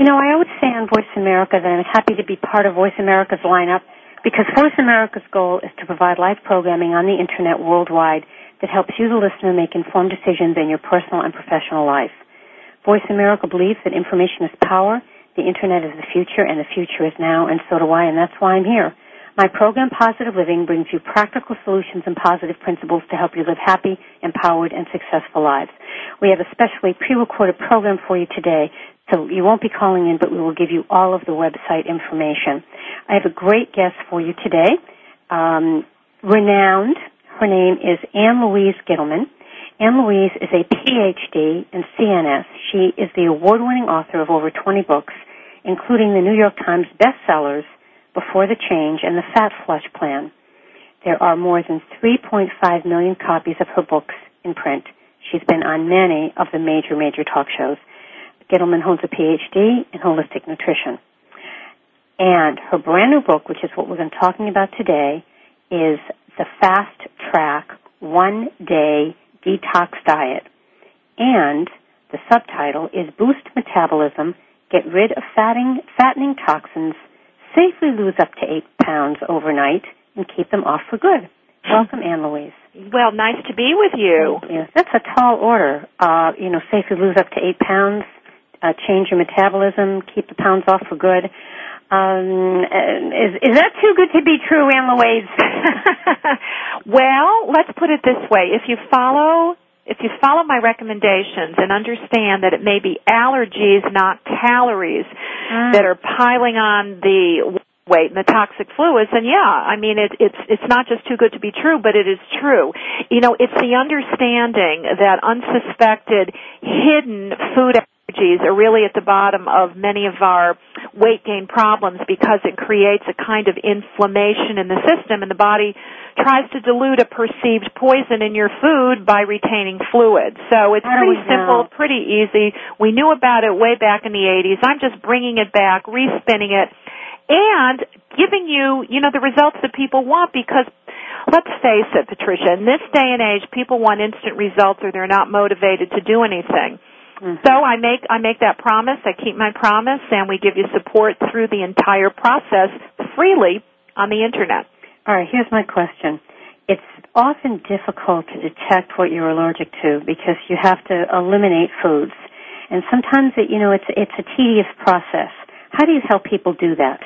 You know, I always say on Voice America that I'm happy to be part of Voice America's lineup because Voice America's goal is to provide live programming on the Internet worldwide that helps you, the listener, make informed decisions in your personal and professional life. Voice America believes that information is power, the Internet is the future, and the future is now, and so do I, and that's why I'm here. My program, Positive Living, brings you practical solutions and positive principles to help you live happy, empowered, and successful lives. We have a specially pre-recorded program for you today so you won't be calling in, but we will give you all of the website information. I have a great guest for you today, um, renowned. Her name is Ann Louise Gittleman. Ann Louise is a PhD in CNS. She is the award-winning author of over 20 books, including the New York Times bestsellers Before the Change and The Fat Flush Plan. There are more than 3.5 million copies of her books in print. She's been on many of the major, major talk shows. Gittleman holds a PhD in holistic nutrition. And her brand new book, which is what we're going to be talking about today, is the Fast Track One Day Detox Diet. And the subtitle is Boost Metabolism, Get Rid of fatting, Fattening Toxins, Safely Lose Up to 8 Pounds Overnight, and Keep Them Off for Good. Welcome, Ann Louise. Well, nice to be with you. That's a tall order. Uh, you know, safely lose up to 8 pounds, uh, change your metabolism, keep the pounds off for good. Um, is is that too good to be true, Ann Louise? well, let's put it this way: if you follow if you follow my recommendations and understand that it may be allergies, not calories, mm. that are piling on the weight and the toxic fluids, then yeah, I mean it, it's it's not just too good to be true, but it is true. You know, it's the understanding that unsuspected, hidden food are really at the bottom of many of our weight gain problems because it creates a kind of inflammation in the system and the body tries to dilute a perceived poison in your food by retaining fluid. So it's pretty simple, pretty easy. We knew about it way back in the 80s. I'm just bringing it back, respinning it, and giving you, you know, the results that people want because let's face it, Patricia, in this day and age, people want instant results or they're not motivated to do anything. Mm-hmm. So I make I make that promise. I keep my promise, and we give you support through the entire process freely on the internet. All right. Here's my question. It's often difficult to detect what you're allergic to because you have to eliminate foods, and sometimes it, you know it's it's a tedious process. How do you help people do that?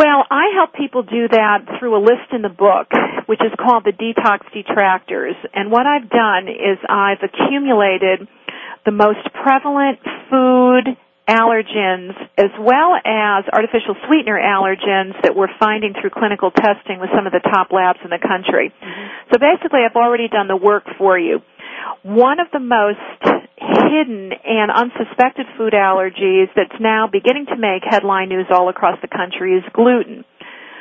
Well, I help people do that through a list in the book, which is called the Detox Detractors. And what I've done is I've accumulated the most prevalent food allergens as well as artificial sweetener allergens that we're finding through clinical testing with some of the top labs in the country. Mm-hmm. So basically I've already done the work for you. One of the most hidden and unsuspected food allergies that's now beginning to make headline news all across the country is gluten.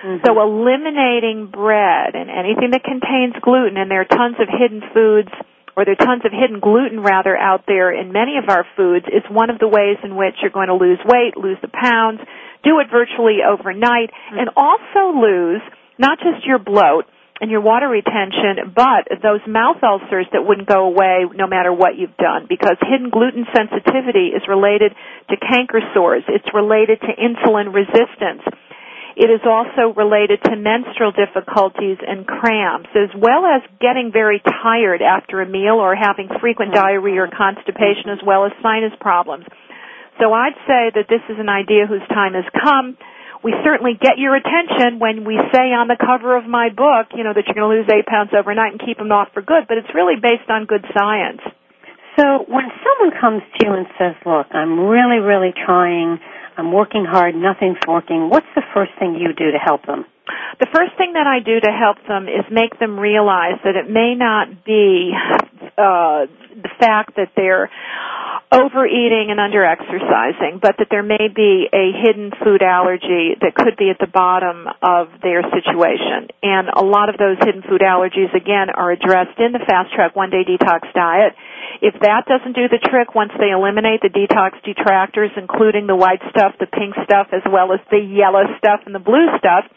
Mm-hmm. So eliminating bread and anything that contains gluten, and there are tons of hidden foods or there are tons of hidden gluten rather out there in many of our foods is one of the ways in which you're going to lose weight, lose the pounds, do it virtually overnight, mm-hmm. and also lose not just your bloat and your water retention, but those mouth ulcers that wouldn't go away no matter what you've done because hidden gluten sensitivity is related to canker sores. It's related to insulin resistance. It is also related to menstrual difficulties and cramps, as well as getting very tired after a meal or having frequent mm-hmm. diarrhea or constipation, as well as sinus problems. So I'd say that this is an idea whose time has come. We certainly get your attention when we say on the cover of my book, you know, that you're going to lose eight pounds overnight and keep them off for good, but it's really based on good science. So when someone comes to you and says, look, I'm really, really trying I'm working hard, nothing's working. What's the first thing you do to help them? The first thing that I do to help them is make them realize that it may not be uh, the fact that they're overeating and underexercising, but that there may be a hidden food allergy that could be at the bottom of their situation. And a lot of those hidden food allergies, again, are addressed in the Fast Track One Day Detox Diet. If that doesn't do the trick, once they eliminate the detox detractors, including the white stuff, the pink stuff, as well as the yellow stuff and the blue stuff,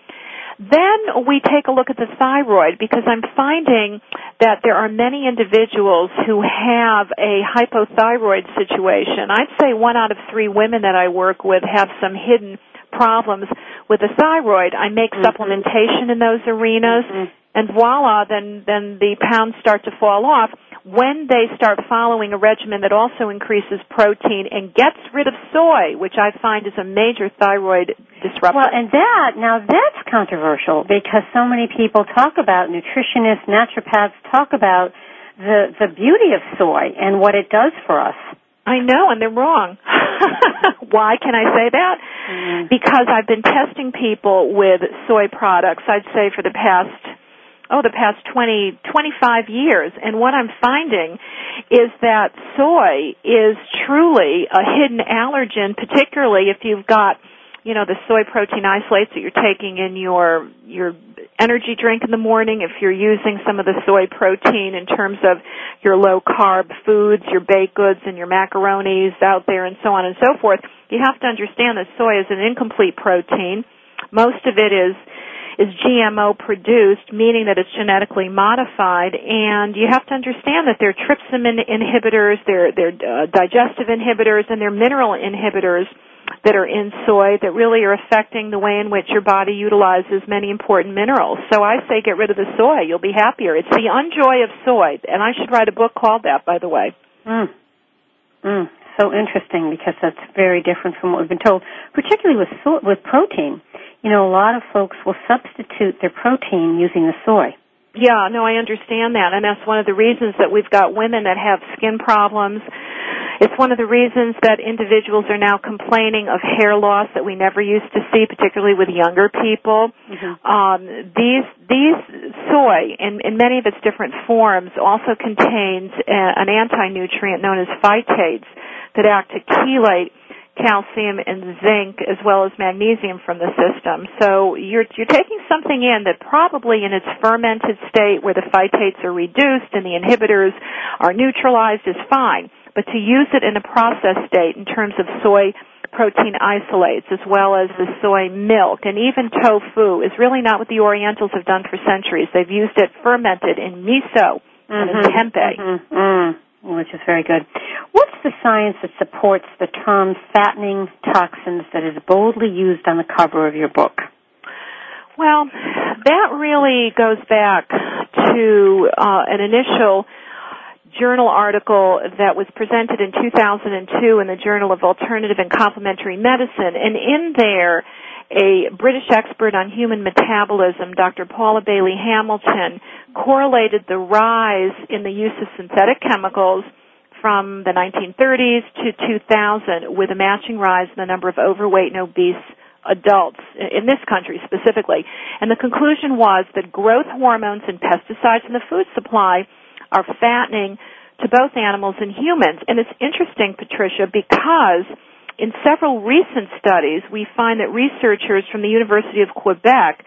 then we take a look at the thyroid because I'm finding that there are many individuals who have a hypothyroid situation. I'd say one out of three women that I work with have some hidden problems with the thyroid. I make mm-hmm. supplementation in those arenas mm-hmm. and voila, then, then the pounds start to fall off when they start following a regimen that also increases protein and gets rid of soy, which I find is a major thyroid disruptor. Well, and that, now that's controversial because so many people talk about, nutritionists, naturopaths talk about the, the beauty of soy and what it does for us. I know, and they're wrong. Why can I say that? Mm. Because I've been testing people with soy products, I'd say for the past oh, the past 20, 25 years. And what I'm finding is that soy is truly a hidden allergen, particularly if you've got, you know, the soy protein isolates that you're taking in your, your energy drink in the morning, if you're using some of the soy protein in terms of your low carb foods, your baked goods and your macaronis out there and so on and so forth, you have to understand that soy is an incomplete protein. Most of it is is GMO produced, meaning that it's genetically modified, and you have to understand that there are trypsin inhibitors, there there uh, digestive inhibitors, and there are mineral inhibitors that are in soy that really are affecting the way in which your body utilizes many important minerals. So I say get rid of the soy. You'll be happier. It's the unjoy of soy, and I should write a book called that, by the way. Mm. Mm. So interesting because that's very different from what we've been told, particularly with so- with protein you know, a lot of folks will substitute their protein using the soy. Yeah, no, I understand that, and that's one of the reasons that we've got women that have skin problems. It's one of the reasons that individuals are now complaining of hair loss that we never used to see, particularly with younger people. Mm-hmm. Um, these these soy, in, in many of its different forms, also contains a, an anti-nutrient known as phytates that act to chelate calcium and zinc as well as magnesium from the system. So you're, you're taking something in that probably in its fermented state where the phytates are reduced and the inhibitors are neutralized is fine. But to use it in a process state in terms of soy protein isolates as well as the soy milk and even tofu is really not what the Orientals have done for centuries. They've used it fermented in miso mm-hmm. and in tempeh. Mm-hmm. Mm which is very good. What's the science that supports the term fattening toxins that is boldly used on the cover of your book? Well, that really goes back to uh, an initial journal article that was presented in 2002 in the Journal of Alternative and Complementary Medicine, and in there, a British expert on human metabolism, Dr. Paula Baillie-Hamilton, correlated the rise in the use of synthetic chemicals from the 1930s to 2000 with a matching rise in the number of overweight and obese adults in this country specifically. And the conclusion was that growth hormones and pesticides in the food supply are fattening to both animals and humans. And it's interesting, Patricia, because in several recent studies, we find that researchers from the University of Quebec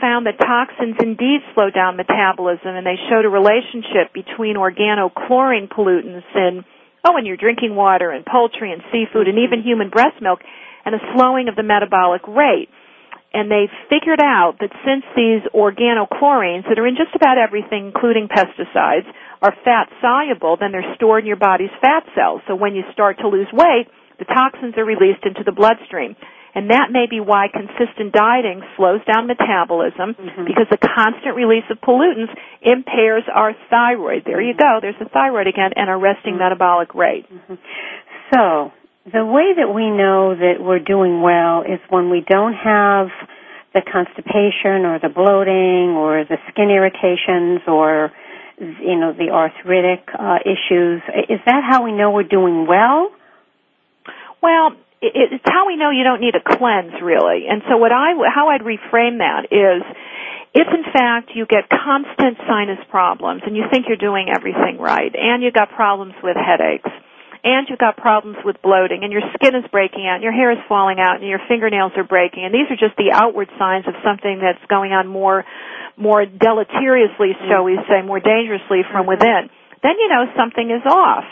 found that toxins indeed slow down metabolism and they showed a relationship between organochlorine pollutants in oh in your drinking water and poultry and seafood and even human breast milk and a slowing of the metabolic rate and they figured out that since these organochlorines that are in just about everything including pesticides are fat soluble then they're stored in your body's fat cells so when you start to lose weight the toxins are released into the bloodstream. And that may be why consistent dieting slows down metabolism mm-hmm. because the constant release of pollutants impairs our thyroid. There you go. There's the thyroid again and our resting mm-hmm. metabolic rate. Mm-hmm. So, the way that we know that we're doing well is when we don't have the constipation or the bloating or the skin irritations or you know the arthritic uh, issues. Is that how we know we're doing well? Well, it's how we know you don't need a cleanse really. And so what I, how I'd reframe that is, if in fact you get constant sinus problems and you think you're doing everything right and you've got problems with headaches and you've got problems with bloating, and your skin is breaking out, and your hair is falling out, and your fingernails are breaking, and these are just the outward signs of something that's going on more, more deleteriously, shall we say, more dangerously from within, then you know something is off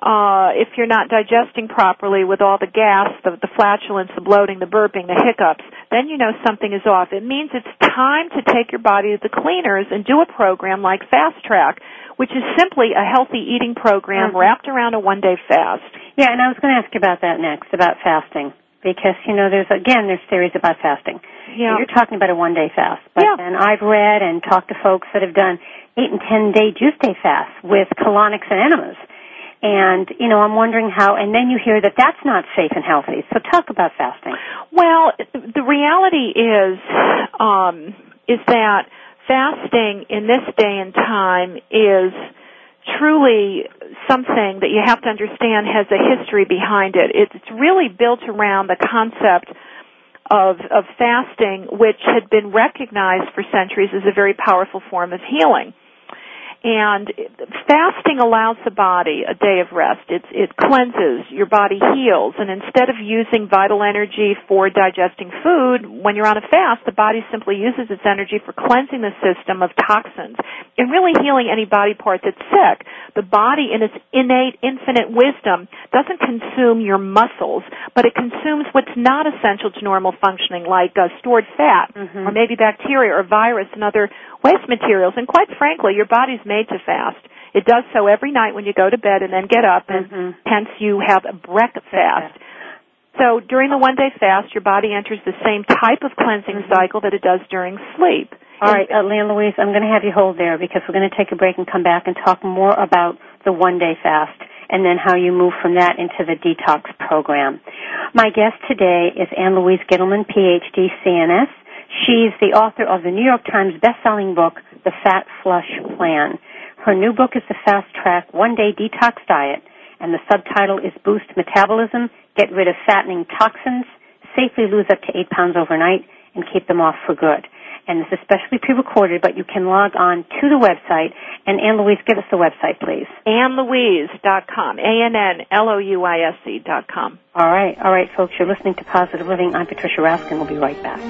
uh, if you're not digesting properly with all the gas, the, the flatulence, the bloating, the burping, the hiccups, then you know something is off. It means it's time to take your body to the cleaners and do a program like Fast Track, which is simply a healthy eating program mm-hmm. wrapped around a one day fast. Yeah, and I was going to ask you about that next, about fasting. Because, you know, there's, again, there's theories about fasting. Yeah. You're talking about a one day fast. But yeah. then I've read and talked to folks that have done eight and ten day juice day fasts with colonics and enemas and you know i'm wondering how and then you hear that that's not safe and healthy. So talk about fasting. Well the reality is um is that fasting in this day and time is truly something that you have to understand has a history behind it. It's really built around the concept of of fasting which had been recognized for centuries as a very powerful form of healing and fasting allows the body a day of rest. It's, it cleanses, your body heals, and instead of using vital energy for digesting food, when you're on a fast, the body simply uses its energy for cleansing the system of toxins and really healing any body part that's sick. The body in its innate, infinite wisdom doesn't consume your muscles, but it consumes what's not essential to normal functioning, like uh, stored fat, mm-hmm. or maybe bacteria or virus and other waste materials. And quite frankly, your body's made to fast. It does so every night when you go to bed and then get up, and mm-hmm. hence you have a breakfast. So during the one day fast, your body enters the same type of cleansing mm-hmm. cycle that it does during sleep. All right, uh, Ann Louise, I'm going to have you hold there because we're going to take a break and come back and talk more about the one day fast and then how you move from that into the detox program. My guest today is Ann Louise Gittleman, PhD, CNS. She's the author of the New York Times best-selling book, The Fat Flush Plan. Her new book is The Fast Track One Day Detox Diet, and the subtitle is Boost Metabolism, Get Rid of Fattening Toxins, Safely Lose Up to 8 Pounds Overnight, and Keep Them Off for Good. And this is specially pre-recorded, but you can log on to the website. And Ann Louise, give us the website, please. AnnLouise.com. A-N-N-L-O-U-I-S-E dot com. All right. All right, folks. You're listening to Positive Living. I'm Patricia Raskin. We'll be right back.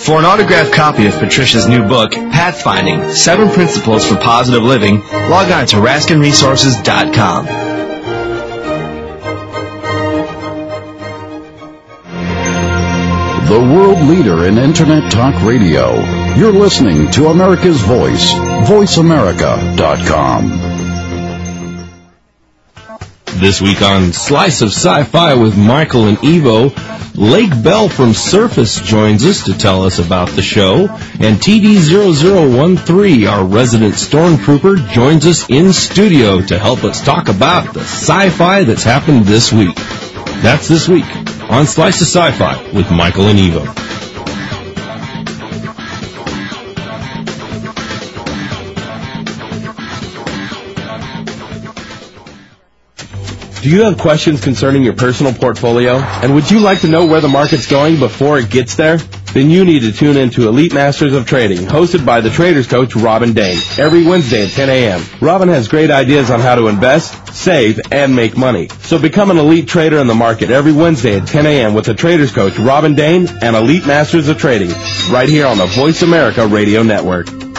For an autographed copy of Patricia's new book, Pathfinding, Seven Principles for Positive Living, log on to RaskinResources.com. The world leader in Internet Talk Radio. You're listening to America's Voice, VoiceAmerica.com. This week on Slice of Sci-Fi with Michael and Evo, Lake Bell from Surface joins us to tell us about the show, and TD0013, our resident stormtrooper, joins us in studio to help us talk about the sci-fi that's happened this week. That's this week on Slice of Sci-Fi with Michael and Evo. Do you have questions concerning your personal portfolio? And would you like to know where the market's going before it gets there? Then you need to tune in to Elite Masters of Trading, hosted by the traders coach Robin Dane, every Wednesday at 10 a.m. Robin has great ideas on how to invest, save, and make money. So become an elite trader in the market every Wednesday at 10 a.m. with the traders coach Robin Dane and Elite Masters of Trading, right here on the Voice America Radio Network.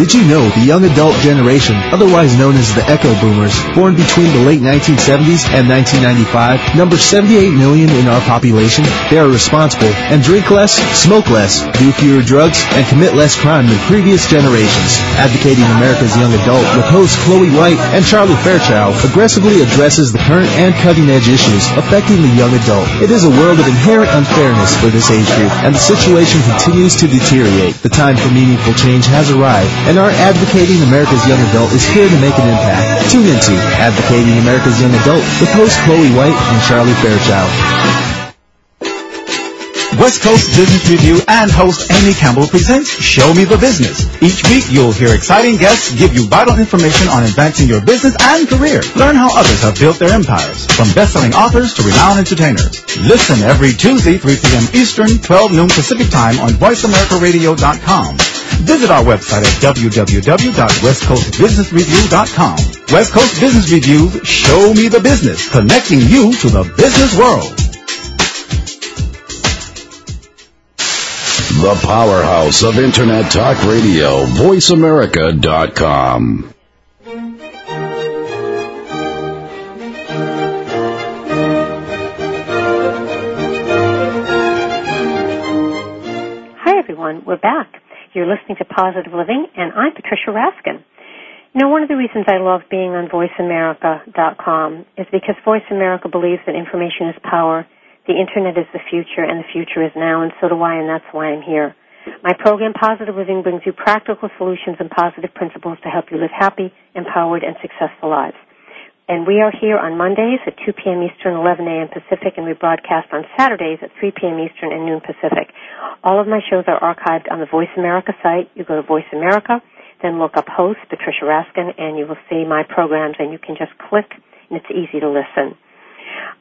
Did you know the young adult generation, otherwise known as the Echo Boomers, born between the late 1970s and 1995, number 78 million in our population? They are responsible and drink less, smoke less, do fewer drugs, and commit less crime than previous generations. Advocating America's Young Adult with hosts Chloe White and Charlie Fairchild aggressively addresses the current and cutting-edge issues affecting the young adult. It is a world of inherent unfairness for this age group, and the situation continues to deteriorate. The time for meaningful change has arrived, and our Advocating America's Young Adult is here to make an impact. Tune into Advocating America's Young Adult with host Chloe White and Charlie Fairchild. West Coast Business Review and host Amy Campbell presents Show Me the Business. Each week you'll hear exciting guests give you vital information on advancing your business and career. Learn how others have built their empires, from best-selling authors to renowned entertainers. Listen every Tuesday, 3 p.m. Eastern, 12 noon Pacific Time on VoiceAmericaRadio.com. Visit our website at www.westcoastbusinessreview.com. West Coast Business Review, Show Me the Business, connecting you to the business world. The powerhouse of Internet Talk Radio, VoiceAmerica.com. You're listening to Positive Living, and I'm Patricia Raskin. You know, one of the reasons I love being on VoiceAmerica.com is because Voice America believes that information is power, the Internet is the future, and the future is now, and so do I, and that's why I'm here. My program, Positive Living, brings you practical solutions and positive principles to help you live happy, empowered, and successful lives. And we are here on Mondays at 2 p.m. Eastern, 11 a.m. Pacific, and we broadcast on Saturdays at 3 p.m. Eastern and noon Pacific. All of my shows are archived on the Voice America site. You go to Voice America, then look up host Patricia Raskin, and you will see my programs, and you can just click, and it's easy to listen.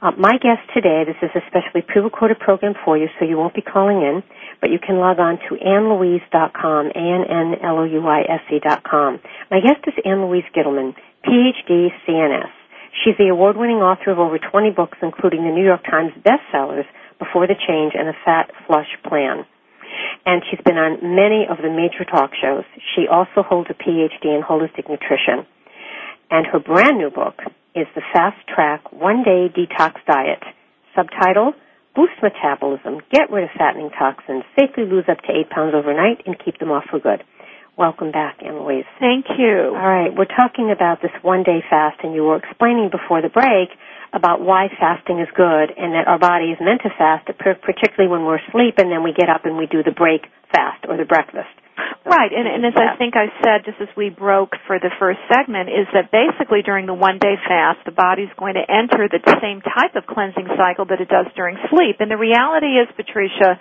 Uh, my guest today, this is a specially pre-recorded program for you, so you won't be calling in, but you can log on to AnnLouise.com, A-N-N-L-O-U-I-S-E dot. My guest is Ann Louise Gittleman, PhD, CNS. She's the award-winning author of over 20 books, including the New York Times bestsellers, Before the Change and The Fat Flush Plan. And she's been on many of the major talk shows. She also holds a PhD in holistic nutrition. And her brand new book is The Fast Track One Day Detox Diet. Subtitle, Boost Metabolism, Get Rid of Fattening Toxins, Safely Lose Up to 8 Pounds Overnight, and Keep Them Off for Good. Welcome back, Louise. Thank you. All right, we're talking about this one day fast, and you were explaining before the break about why fasting is good and that our body is meant to fast, particularly when we're asleep, and then we get up and we do the break fast or the breakfast. Right, and, and as I think I said just as we broke for the first segment, is that basically during the one day fast, the body's going to enter the same type of cleansing cycle that it does during sleep. And the reality is, Patricia,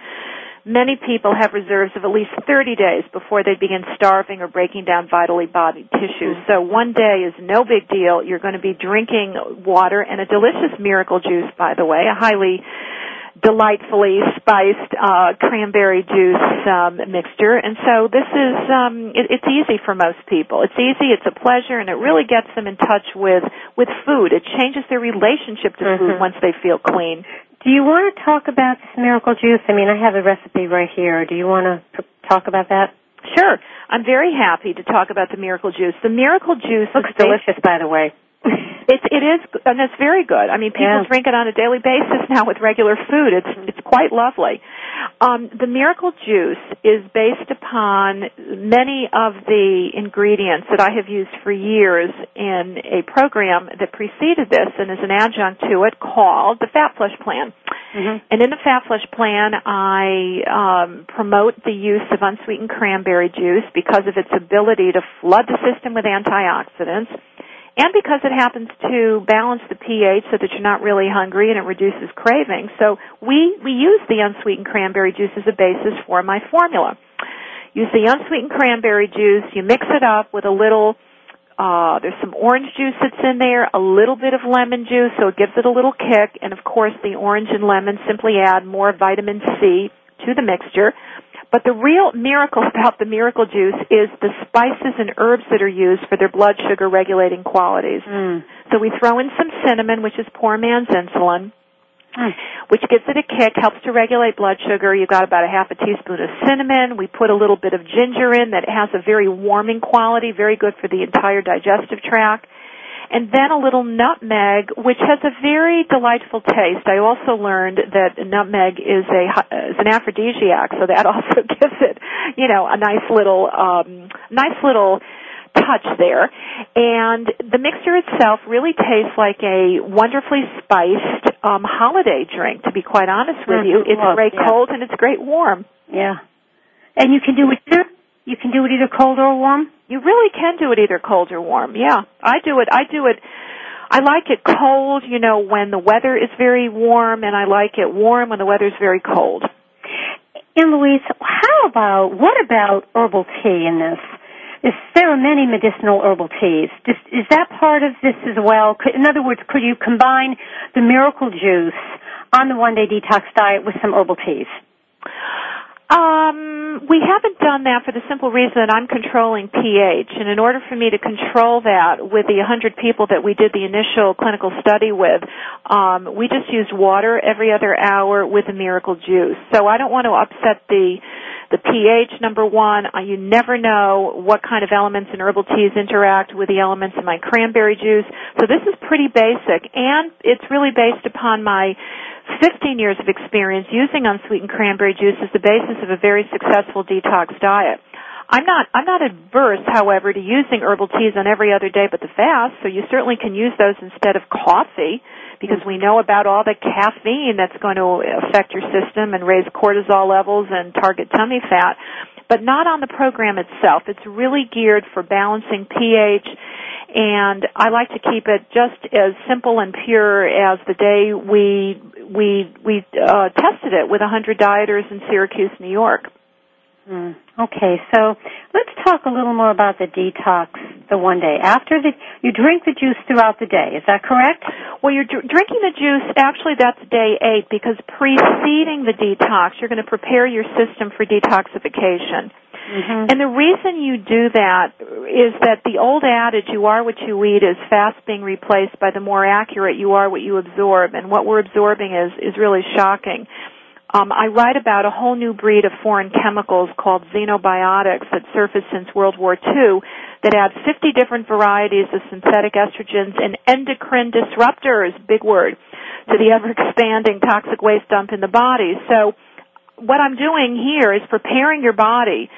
many people have reserves of at least 30 days before they begin starving or breaking down vitally body tissues. So one day is no big deal. You're going to be drinking water and a delicious miracle juice, by the way, a highly delightfully spiced uh, cranberry juice um, mixture. And so this is um, it, it's easy for most people. It's easy, it's a pleasure, and it really gets them in touch with with food. It changes their relationship to mm-hmm. food once they feel clean. Do you want to talk about this miracle juice? I mean, I have the recipe right here. Do you want to talk about that? Sure. I'm very happy to talk about the miracle juice. The miracle juice looks delicious, by the way. It's it is and it's very good. I mean, people yeah. drink it on a daily basis now with regular food. It's it's quite lovely. Um, the miracle juice is based upon many of the ingredients that I have used for years in a program that preceded this and is an adjunct to it called the Fat Flush Plan. Mm-hmm. And in the Fat Flush Plan, I um, promote the use of unsweetened cranberry juice because of its ability to flood the system with antioxidants and because it happens to balance the pH so that you're not really hungry and it reduces craving. So we, we use the unsweetened cranberry juice as a basis for my formula. Use the unsweetened cranberry juice, you mix it up with a little, uh, there's some orange juice that's in there, a little bit of lemon juice, so it gives it a little kick, and of course the orange and lemon simply add more vitamin C to the mixture. But the real miracle about the miracle juice is the spices and herbs that are used for their blood sugar regulating qualities. Mm. So we throw in some cinnamon, which is poor man's insulin. Mm. Which gives it a kick, helps to regulate blood sugar. You've got about a half a teaspoon of cinnamon. We put a little bit of ginger in that has a very warming quality, very good for the entire digestive tract and then a little nutmeg, which has a very delightful taste. I also learned that nutmeg is a is an aphrodisiac, so that also gives it, you know, a nice little um, nice little touch there. And the mixture itself really tastes like a wonderfully spiced um, holiday drink. To be quite honest with you, Mm-hmm. it's Well, great yeah. cold and it's great warm. Yeah. And you can do it either. You can do it either cold or warm. You really can do it either cold or warm. Yeah, I do it. I do it. I like it cold, you know, when the weather is very warm, and I like it warm when the weather is very cold. And Louise, how about, what about herbal tea in this? Is, there are many medicinal herbal teas. Is, is that part of this as well? In other words, could you combine the miracle juice on the one day detox diet with some herbal teas? Um, we haven't done that for the simple reason that I'm controlling pH, and in order for me to control that with the 100 people that we did the initial clinical study with, um, we just used water every other hour with a miracle juice. So I don't want to upset the the pH number one. Uh, you never know what kind of elements in herbal teas interact with the elements in my cranberry juice. So this is pretty basic, and it's really based upon my 15 years of experience using unsweetened cranberry juice as the basis of a very successful detox diet. I'm not I'm not adverse, however, to using herbal teas on every other day but the fast, so you certainly can use those instead of coffee because we know about all the caffeine that's going to affect your system and raise cortisol levels and target tummy fat, but not on the program itself. It's really geared for balancing pH and I like to keep it just as simple and pure as the day we we we uh, tested it with 100 dieters in Syracuse, New York. Mm. Okay, so let's talk a little more about the detox the one day. After the, you drink the juice throughout the day, is that correct? Well, you're dr- drinking the juice, actually that's day eight because preceding the detox, you're going to prepare your system for detoxification. Mm-hmm. And the reason you do that is that the old adage, you are what you eat, is fast being replaced by the more accurate, you are what you absorb. And what we're absorbing is, is really shocking. Um, I write about a whole new breed of foreign chemicals called xenobiotics that surfaced since World War II that add 50 different varieties of synthetic estrogens and endocrine disruptors, big word, to the ever expanding toxic waste dump in the body. So what I'm doing here is preparing your body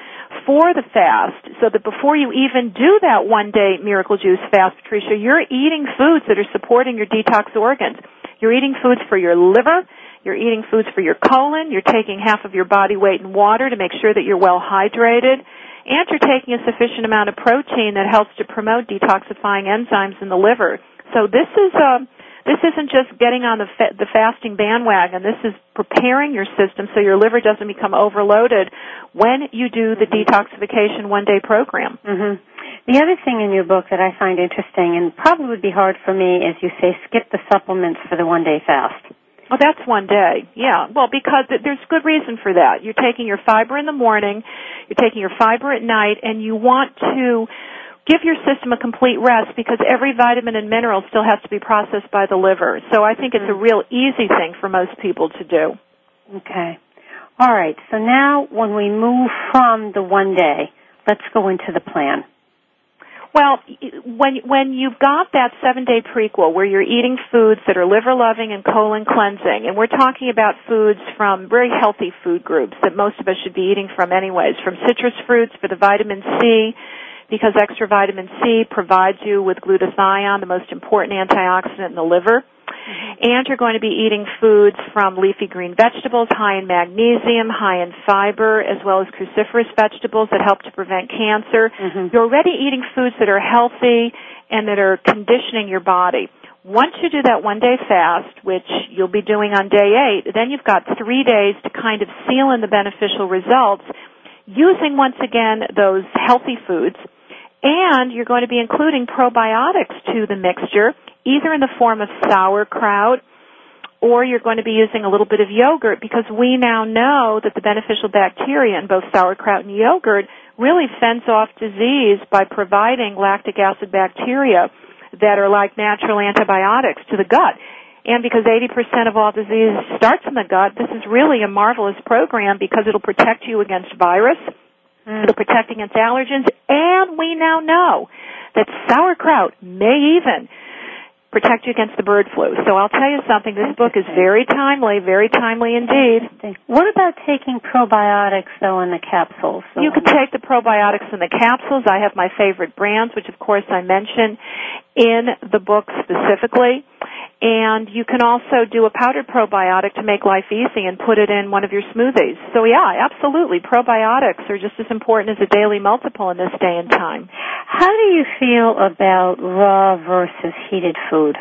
for the fast so that before you even do that one day miracle juice fast, Patricia, you're eating foods that are supporting your detox organs. You're eating foods for your liver, you're eating foods for your colon, you're taking half of your body weight in water to make sure that you're well hydrated, and you're taking a sufficient amount of protein that helps to promote detoxifying enzymes in the liver. So this is a this isn't just getting on the fa- the fasting bandwagon. This is preparing your system so your liver doesn't become overloaded when you do the detoxification one day program. Mm-hmm. The other thing in your book that I find interesting and probably would be hard for me is you say skip the supplements for the one day fast. Oh, that's one day. Yeah. Well, because there's good reason for that. You're taking your fiber in the morning, you're taking your fiber at night, and you want to give your system a complete rest because every vitamin and mineral still has to be processed by the liver. So I think it's a mm-hmm. real easy thing for most people to do. Okay. All right. So now when we move from the one day, let's go into the plan. Well, when when you've got that seven day prequel where you're eating foods that are liver loving and colon cleansing, and we're talking about foods from very healthy food groups that most of us should be eating from anyways, from citrus fruits for the vitamin C because extra vitamin C provides you with glutathione, the most important antioxidant in the liver. Mm-hmm. And you're going to be eating foods from leafy green vegetables, high in magnesium, high in fiber, as well as cruciferous vegetables that help to prevent cancer. Mm-hmm. You're already eating foods that are healthy and that are conditioning your body. Once you do that one day fast, which you'll be doing on day eight, then you've got three days to kind of seal in the beneficial results using once again those healthy foods and you're going to be including probiotics to the mixture, either in the form of sauerkraut or you're going to be using a little bit of yogurt because we now know that the beneficial bacteria in both sauerkraut and yogurt really fends off disease by providing lactic acid bacteria that are like natural antibiotics to the gut. And because 80% of all disease starts in the gut, this is really a marvelous program because it'll protect you against virus, Mm. It'll protect against allergens, and we now know that sauerkraut may even protect you against the bird flu. So I'll tell you something, this book is very timely, very timely indeed. What about taking probiotics though in the capsules? You could take the probiotics in the capsules. I have my favorite brands, which of course I mention in the book specifically. And you can also do a powdered probiotic to make life easy and put it in one of your smoothies. So yeah, absolutely. Probiotics are just as important as a daily multiple in this day and time. How do you feel about raw versus heated food?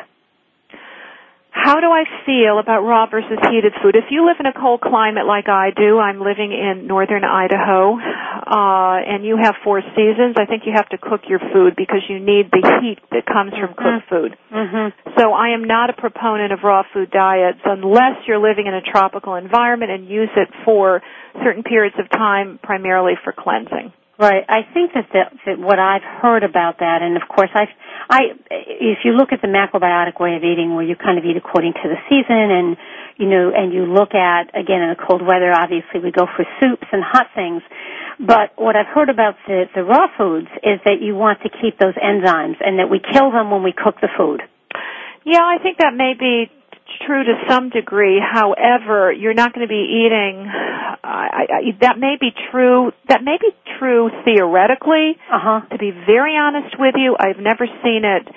How do I feel about raw versus heated food? If you live in a cold climate like I do, I'm living in northern Idaho, uh, and you have four seasons, I think you have to cook your food because you need the heat that comes from Mm-hmm. cooked food. Mhm. So I am not a proponent of raw food diets unless you're living in a tropical environment and use it for certain periods of time primarily for cleansing. Right. I think that, the, that what I've heard about that, and of course, I've, I, if you look at the macrobiotic way of eating, where you kind of eat according to the season, and you know, and you look at again in the cold weather, obviously we go for soups and hot things. But what I've heard about the, the raw foods is that you want to keep those enzymes, and that we kill them when we cook the food. Yeah, I think that may be true to some degree. However, you're not going to be eating. I, I, that may be true. That may be true theoretically. Uh huh. To be very honest with you, I've never seen it.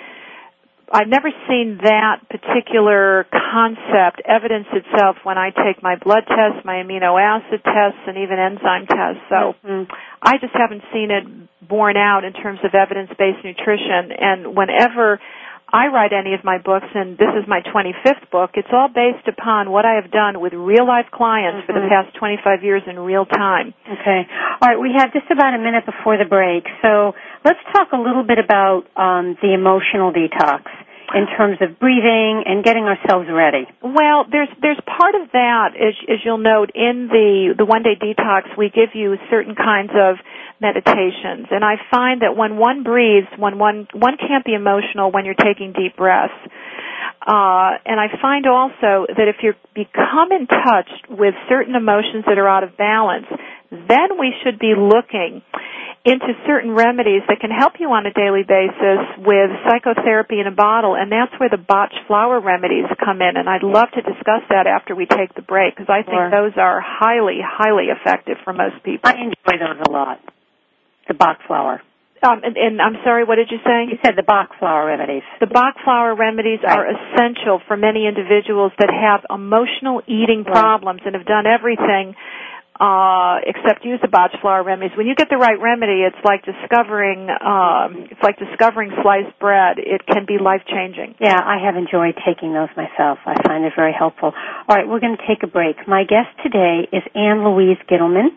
I've never seen that particular concept evidence itself when I take my blood tests, my amino acid tests, and even enzyme tests. So Mhm. I just haven't seen it borne out in terms of evidence-based nutrition. And whenever I write any of my books, and this is my 25th book, it's all based upon what I have done with real life clients for the Mhm. past 25 years in real time. Okay. All right. We have just about a minute before the break, so let's talk a little bit about um, the emotional detox in terms of breathing and getting ourselves ready. Well, there's there's part of that, as, as you'll note in the the one day detox, we give you certain kinds of meditations, and I find that when one breathes, when one one can't be emotional when you're taking deep breaths. Uh, and I find also that if you become in touch with certain emotions that are out of balance, then we should be looking into certain remedies that can help you on a daily basis with psychotherapy in a bottle, and that's where the Bach flower remedies come in. And I'd love to discuss that after we take the break because I think Sure. those are highly, highly effective for most people. I enjoy those a lot. The Bach flower. Um, and, and I'm sorry, what did you say? You said the Bach flower remedies. The Bach flower remedies Right. are essential for many individuals that have emotional eating Right. problems and have done everything uh, except use the flower remedies. When you get the right remedy, it's like discovering um, it's like discovering sliced bread. It can be life changing. Yeah, I have enjoyed taking those myself. I find it very helpful. All right, we're going to take a break. My guest today is Ann Louise Gittleman.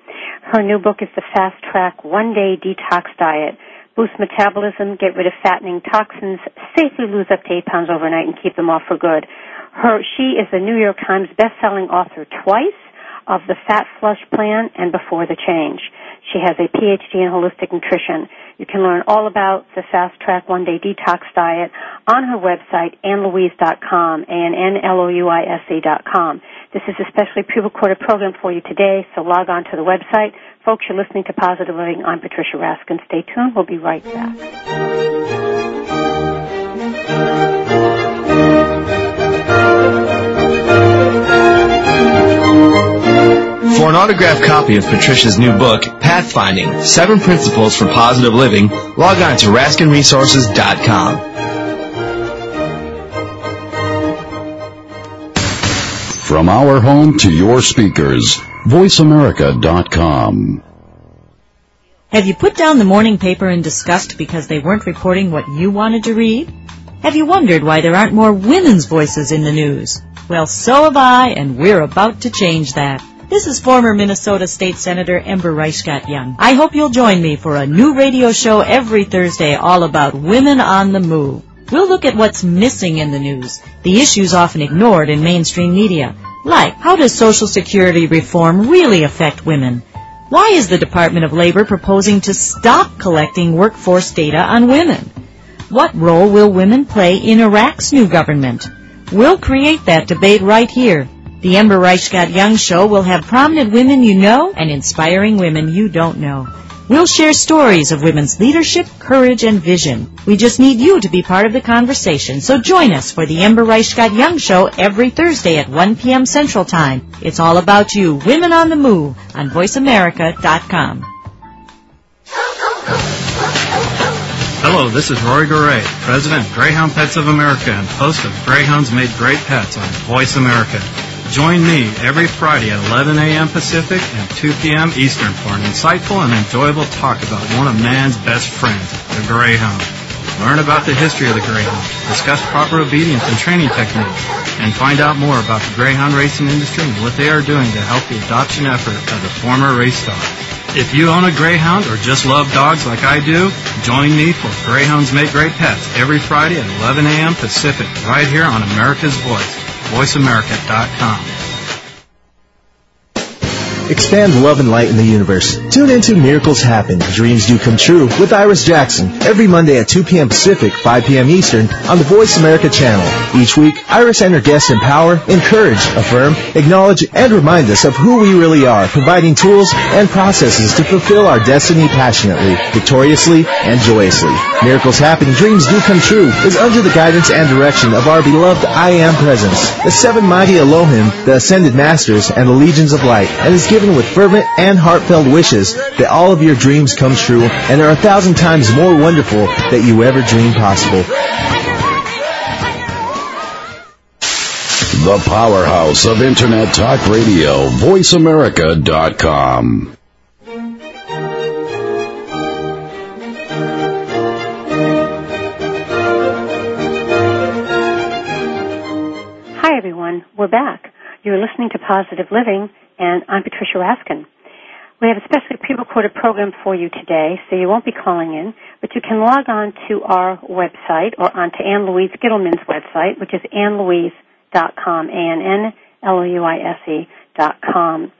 Her new book is The Fast Track One Day Detox Diet. Boost metabolism, get rid of fattening toxins, safely lose up to eight pounds overnight and keep them off for good. Her, she is the New York Times best-selling author twice of the Fat Flush Plan and Before the Change. She has a PhD in holistic nutrition. You can learn all about the Fast Track One Day Detox Diet on her website, AnnLouise.com, A-N-N-L-O-U-I-S-E dot com. This is a specially pre-recorded program for you today, so log on to the website. Folks, you're listening to Positive Living. I'm Patricia Raskin. Stay tuned. We'll be right back. For an autographed copy of Patricia's new book, Pathfinding, Seven Principles for Positive Living, log on to RaskinResources.com. From our home to your speakers, VoiceAmerica.com. Have you put down the morning paper in disgust because they weren't reporting what you wanted to read? Have you wondered why there aren't more women's voices in the news? Well, so have I, and we're about to change that. This is former Minnesota State Senator Ember Reichgott Junge. I hope you'll join me for a new radio show every Thursday all about women on the move. We'll look at what's missing in the news, the issues often ignored in mainstream media, like how does Social Security reform really affect women? Why is the Department of Labor proposing to stop collecting workforce data on women? What role will women play in Iraq's new government? We'll create that debate right here. The Ember Reichgott Junge Show will have prominent women you know and inspiring women you don't know. We'll share stories of women's leadership, courage, and vision. We just need you to be part of the conversation, so join us for the Ember Reichgott Junge Show every Thursday at 1 p.m. Central Time. It's all about you, Women on the Move, on VoiceAmerica.com. Hello, this is Rory Garay, President Greyhound Pets of America and host of Greyhounds Made Great Pets on Voice America. Join me every Friday at 11 a.m. Pacific and 2 p.m. Eastern for an insightful and enjoyable talk about one of man's best friends, the Greyhound. Learn about the history of the Greyhound, discuss proper obedience and training techniques, and find out more about the Greyhound racing industry and what they are doing to help the adoption effort of the former race star. If you own a Greyhound or just love dogs like I do, join me for Greyhounds Make Great Pets every Friday at 11 a.m. Pacific right here on America's Voice, voiceamerica.com. Expand love and light in the universe. Tune into Miracles Happen, Dreams Do Come True with Iris Jackson every Monday at 2 p.m. Pacific, 5 p.m. Eastern on the Voice America channel. Each week, Iris and her guests empower, encourage, affirm, acknowledge, and remind us of who we really are, providing tools and processes to fulfill our destiny passionately, victoriously, and joyously. Miracles Happen, Dreams Do Come True is under the guidance and direction of our beloved I Am Presence, the seven mighty Elohim, the Ascended Masters, and the Legions of Light, and is given with fervent and heartfelt wishes that all of your dreams come true and are a thousand times more wonderful that you ever dreamed possible. The powerhouse of Internet Talk Radio, VoiceAmerica.com. Hi, everyone. We're back. You're listening to Positive Living, and I'm Patricia Raskin. We have a specially pre-recorded program for you today, so you won't be calling in, but you can log on to our website or onto Ann Louise Gittleman's website, which is annlouise.com, A-N-N-L-O-U-I-S-E dot com.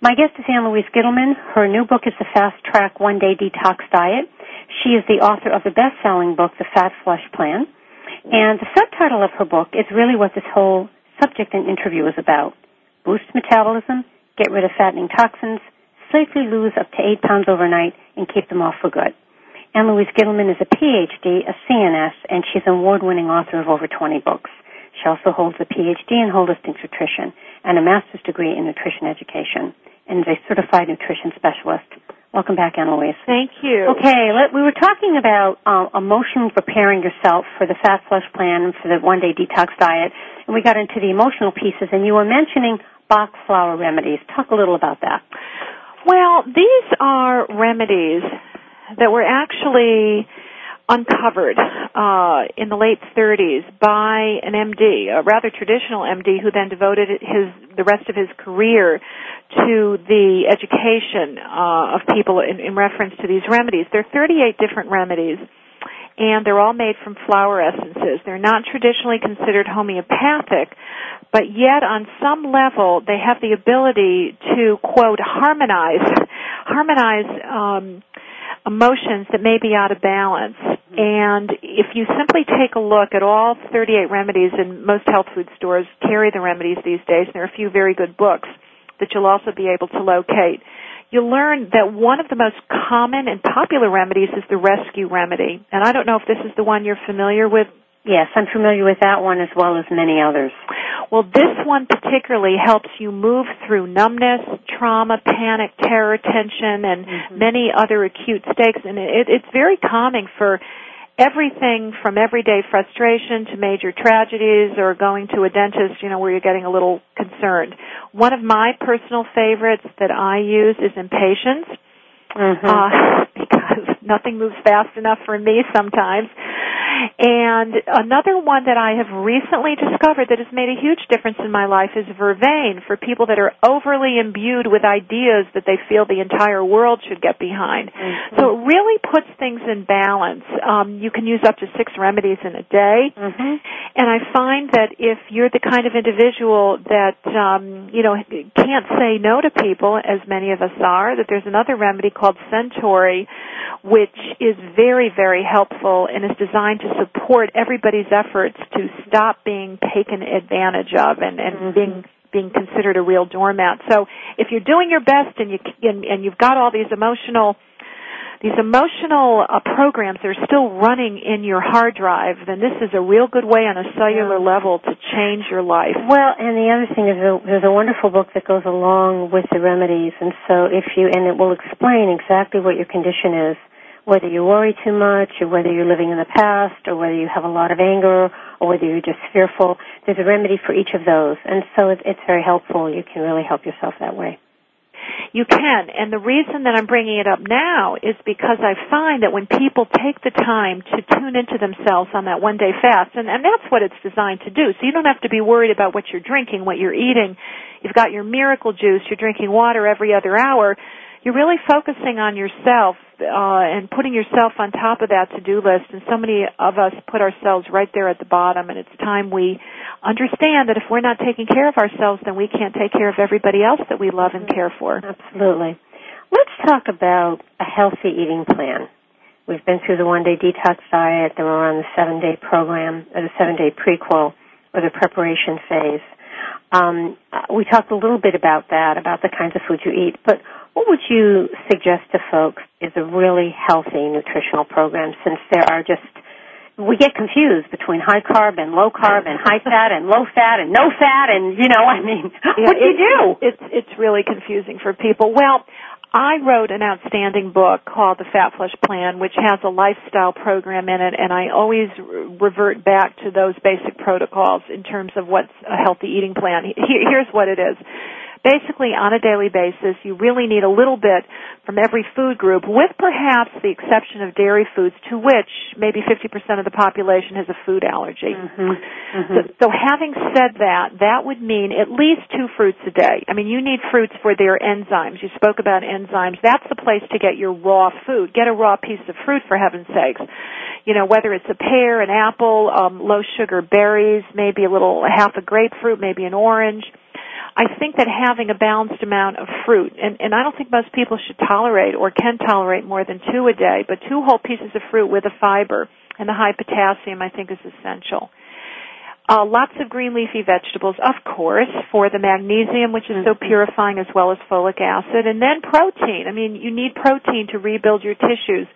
My guest is Ann Louise Gittleman. Her new book is The Fast Track One Day Detox Diet. She is the author of the best-selling book, The Fat Flush Plan. And the subtitle of her book is really what this whole subject and interview is about. Boost metabolism, get rid of fattening toxins, safely lose up to eight pounds overnight, and keep them off for good. Ann Louise Gittleman is a PhD, a CNS, and she's an award-winning author of over 20 books. She also holds a PhD in holistic nutrition and a master's degree in nutrition education and is a certified nutrition specialist. Welcome back, Ann Louise. Thank you. Okay, let, we were talking about uh, emotionally preparing yourself for the fat flush plan and for the one day detox diet, and we got into the emotional pieces, and you were mentioning Bach flower remedies. Talk a little about that. Well, these are remedies that were actually uncovered uh, in the late 30s by an MD, a rather traditional MD, who then devoted his the rest of his career to the education uh, of people in, in reference to these remedies. There are 38 different remedies and they're all made from flower essences. They're not traditionally considered homeopathic, but yet on some level they have the ability to quote harmonize harmonize um, emotions that may be out of balance. And if you simply take a look at all 38 remedies, and most health food stores carry the remedies these days, and there are a few very good books that you'll also be able to locate. You'll learn that one of the most common and popular remedies is the rescue remedy. And I don't know if this is the one you're familiar with, Yes, I'm familiar with that one as well as many others. Well, this one particularly helps you move through numbness, trauma, panic, terror, tension, and Mm-hmm. many other acute states. And it, it's very calming for everything from everyday frustration to major tragedies or going to a dentist, you know, where you're getting a little concerned. One of my personal favorites that I use is Impatiens. Mm-hmm. Uh, because nothing moves fast enough for me sometimes. And another one that I have recently discovered that has made a huge difference in my life is vervain for people that are overly imbued with ideas that they feel the entire world should get behind. Mm-hmm. So it really puts things in balance. Um, you can use up to six remedies in a day. Mm-hmm. And I find that if you're the kind of individual that, um, you know, can't say no to people, as many of us are, that there's another remedy called Centaury, which is very, very helpful and is designed to support everybody's efforts to stop being taken advantage of and, and Mm-hmm. being being considered a real doormat. So if you're doing your best and you and, and you've got all these emotional these emotional uh, programs that are still running in your hard drive, then this is a real good way on a cellular level to change your life. Well, and the other thing is a, there's a wonderful book that goes along with the remedies, and so if you and it will explain exactly what your condition is, whether you worry too much, or whether you're living in the past, or whether you have a lot of anger, or whether you're just fearful. There's a remedy for each of those, and so it's very helpful. You can really help yourself that way. You can. And the reason that I'm bringing it up now is because I find that when people take the time to tune into themselves on that one day fast, and, and that's what it's designed to do. So you don't have to be worried about what you're drinking, what you're eating. You've got your miracle juice, you're drinking water every other hour. You're really focusing on yourself uh, and putting yourself on top of that to-do list. And so many of us put ourselves right there at the bottom. And it's time we understand that if we're not taking care of ourselves, then we can't take care of everybody else that we love and care for. Absolutely. Let's talk about a healthy eating plan. We've been through the one-day detox diet, then we're on the seven-day program, or the seven-day prequel, or the preparation phase. Um, we talked a little bit about that, about the kinds of foods you eat, but what would you suggest to folks is a really healthy nutritional program since there are just we get confused between high carb and low carb and high fat and low fat and no fat and you know I mean yeah, what do you do? It's it's really confusing for people. Well, I wrote an outstanding book called The Fat Flush Plan, which has a lifestyle program in it, and I always revert back to those basic protocols in terms of what's a healthy eating plan. Here's what it is basically on a daily basis you really need a little bit from every food group with perhaps the exception of dairy foods to which maybe 50% of the population has a food allergy. Mm-hmm. Mm-hmm. So, so having said that, that would mean at least two fruits a day. I mean, you need fruits for their enzymes. You spoke about enzymes. That's the place to get your raw food. Get a raw piece of fruit for heaven's sakes. You know, whether it's a pear, an apple, um, low sugar berries, maybe a little half a grapefruit, maybe an orange I think that having a balanced amount of fruit, and, and I don't think most people should tolerate or can tolerate more than two a day, but two whole pieces of fruit with a fiber and the high potassium I think is essential. Uh, lots of green leafy vegetables, of course, for the magnesium, which is so mm-hmm. purifying, as well as folic acid, and then protein. I mean, you need protein to rebuild your tissues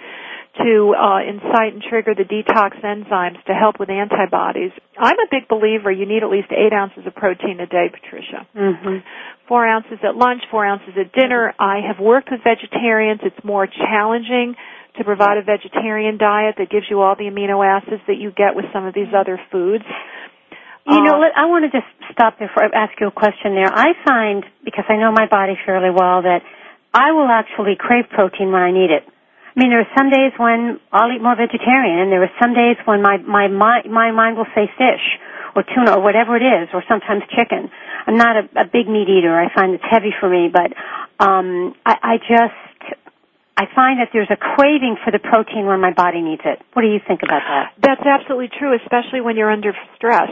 to uh, incite and trigger the detox enzymes to help with antibodies. I'm a big believer you need at least eight ounces of protein a day, Patricia. Mm-hmm. Four ounces at lunch, four ounces at dinner. I have worked with vegetarians. It's more challenging to provide a vegetarian diet that gives you all the amino acids that you get with some of these other foods. You know, uh, I want to just stop before I ask you a question there. I find, because I know my body fairly well, that I will actually crave protein when I need it. I mean, there are some days when I'll eat more vegetarian, and there are some days when my my my, my mind will say fish or tuna or whatever it is, or sometimes chicken. I'm not a, a big meat eater. I find it's heavy for me, but um, I, I just I find that there's a craving for the protein when my body needs it. What do you think about that? That's absolutely true, especially when you're under stress.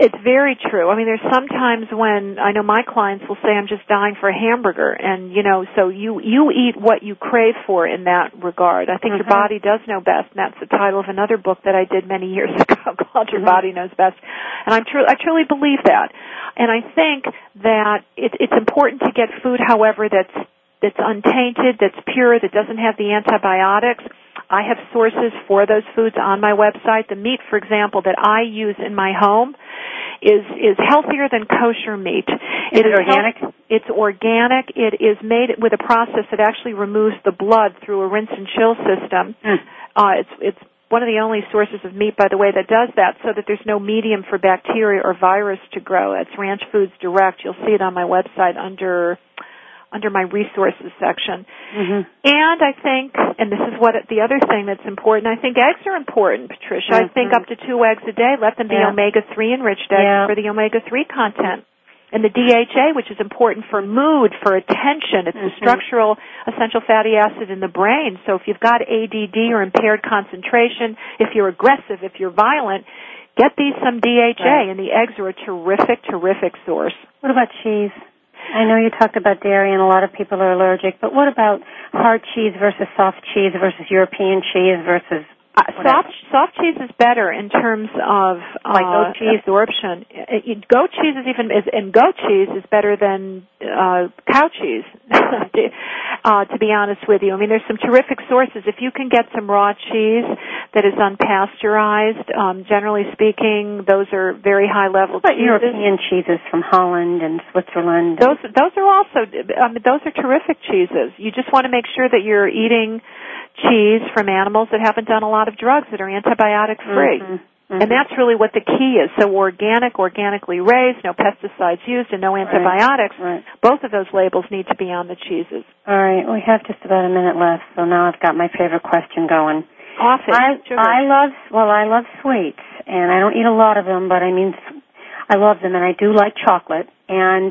It's very true. I mean, there's sometimes when I know my clients will say, "I'm just dying for a hamburger," and you know, so you you eat what you crave for in that regard. I think mm-hmm. your body does know best, and that's the title of another book that I did many years ago called "Your mm-hmm. Body Knows Best," and I'm true. I truly believe that, and I think that it, it's important to get food, however, that's that's untainted, that's pure, that doesn't have the antibiotics. I have sources for those foods on my website. The meat, for example, that I use in my home is is healthier than kosher meat. Is it, it organic? Health, it's organic. It is made with a process that actually removes the blood through a rinse and chill system. Mm. Uh, it's it's one of the only sources of meat, by the way, that does that, so that there's no medium for bacteria or virus to grow. It's Ranch Foods Direct. You'll see it on my website under under my resources section. Mm-hmm. And I think, and this is what the other thing that's important. I think eggs are important, Patricia. Mm-hmm. I think up to two eggs a day. Let them be yeah. omega three enriched eggs yeah. for the omega three content. And the DHA, which is important for mood, for attention, it's mm-hmm. a structural essential fatty acid in the brain. So if you've got ADD or impaired concentration, if you're aggressive, if you're violent, get these some DHA, right. and the eggs are a terrific, terrific source. What about cheese? I know you talked about dairy and a lot of people are allergic, but what about hard cheese versus soft cheese versus European cheese versus uh, soft soft cheese is better in terms of like uh, goat cheese absorption. It, goat cheese is even is, and goat cheese is better than uh, cow cheese. uh, to be honest with you, I mean there's some terrific sources. If you can get some raw cheese that is unpasteurized, um, generally speaking, those are very high level. But cheeses. European cheeses from Holland and Switzerland. Those those are also I mean those are terrific cheeses. You just want to make sure that you're eating cheese from animals that haven't done a lot of drugs that are antibiotic free. Mm-hmm. Mm-hmm. And that's really what the key is. So organic, organically raised, no pesticides used, and no antibiotics. Right. right. Both of those labels need to be on the cheeses. All right, we have just about a minute left, so now I've got my favorite question going. Coffee. I. I love well, I love sweets, and I don't eat a lot of them, but I mean, I love them, and I do like chocolate, and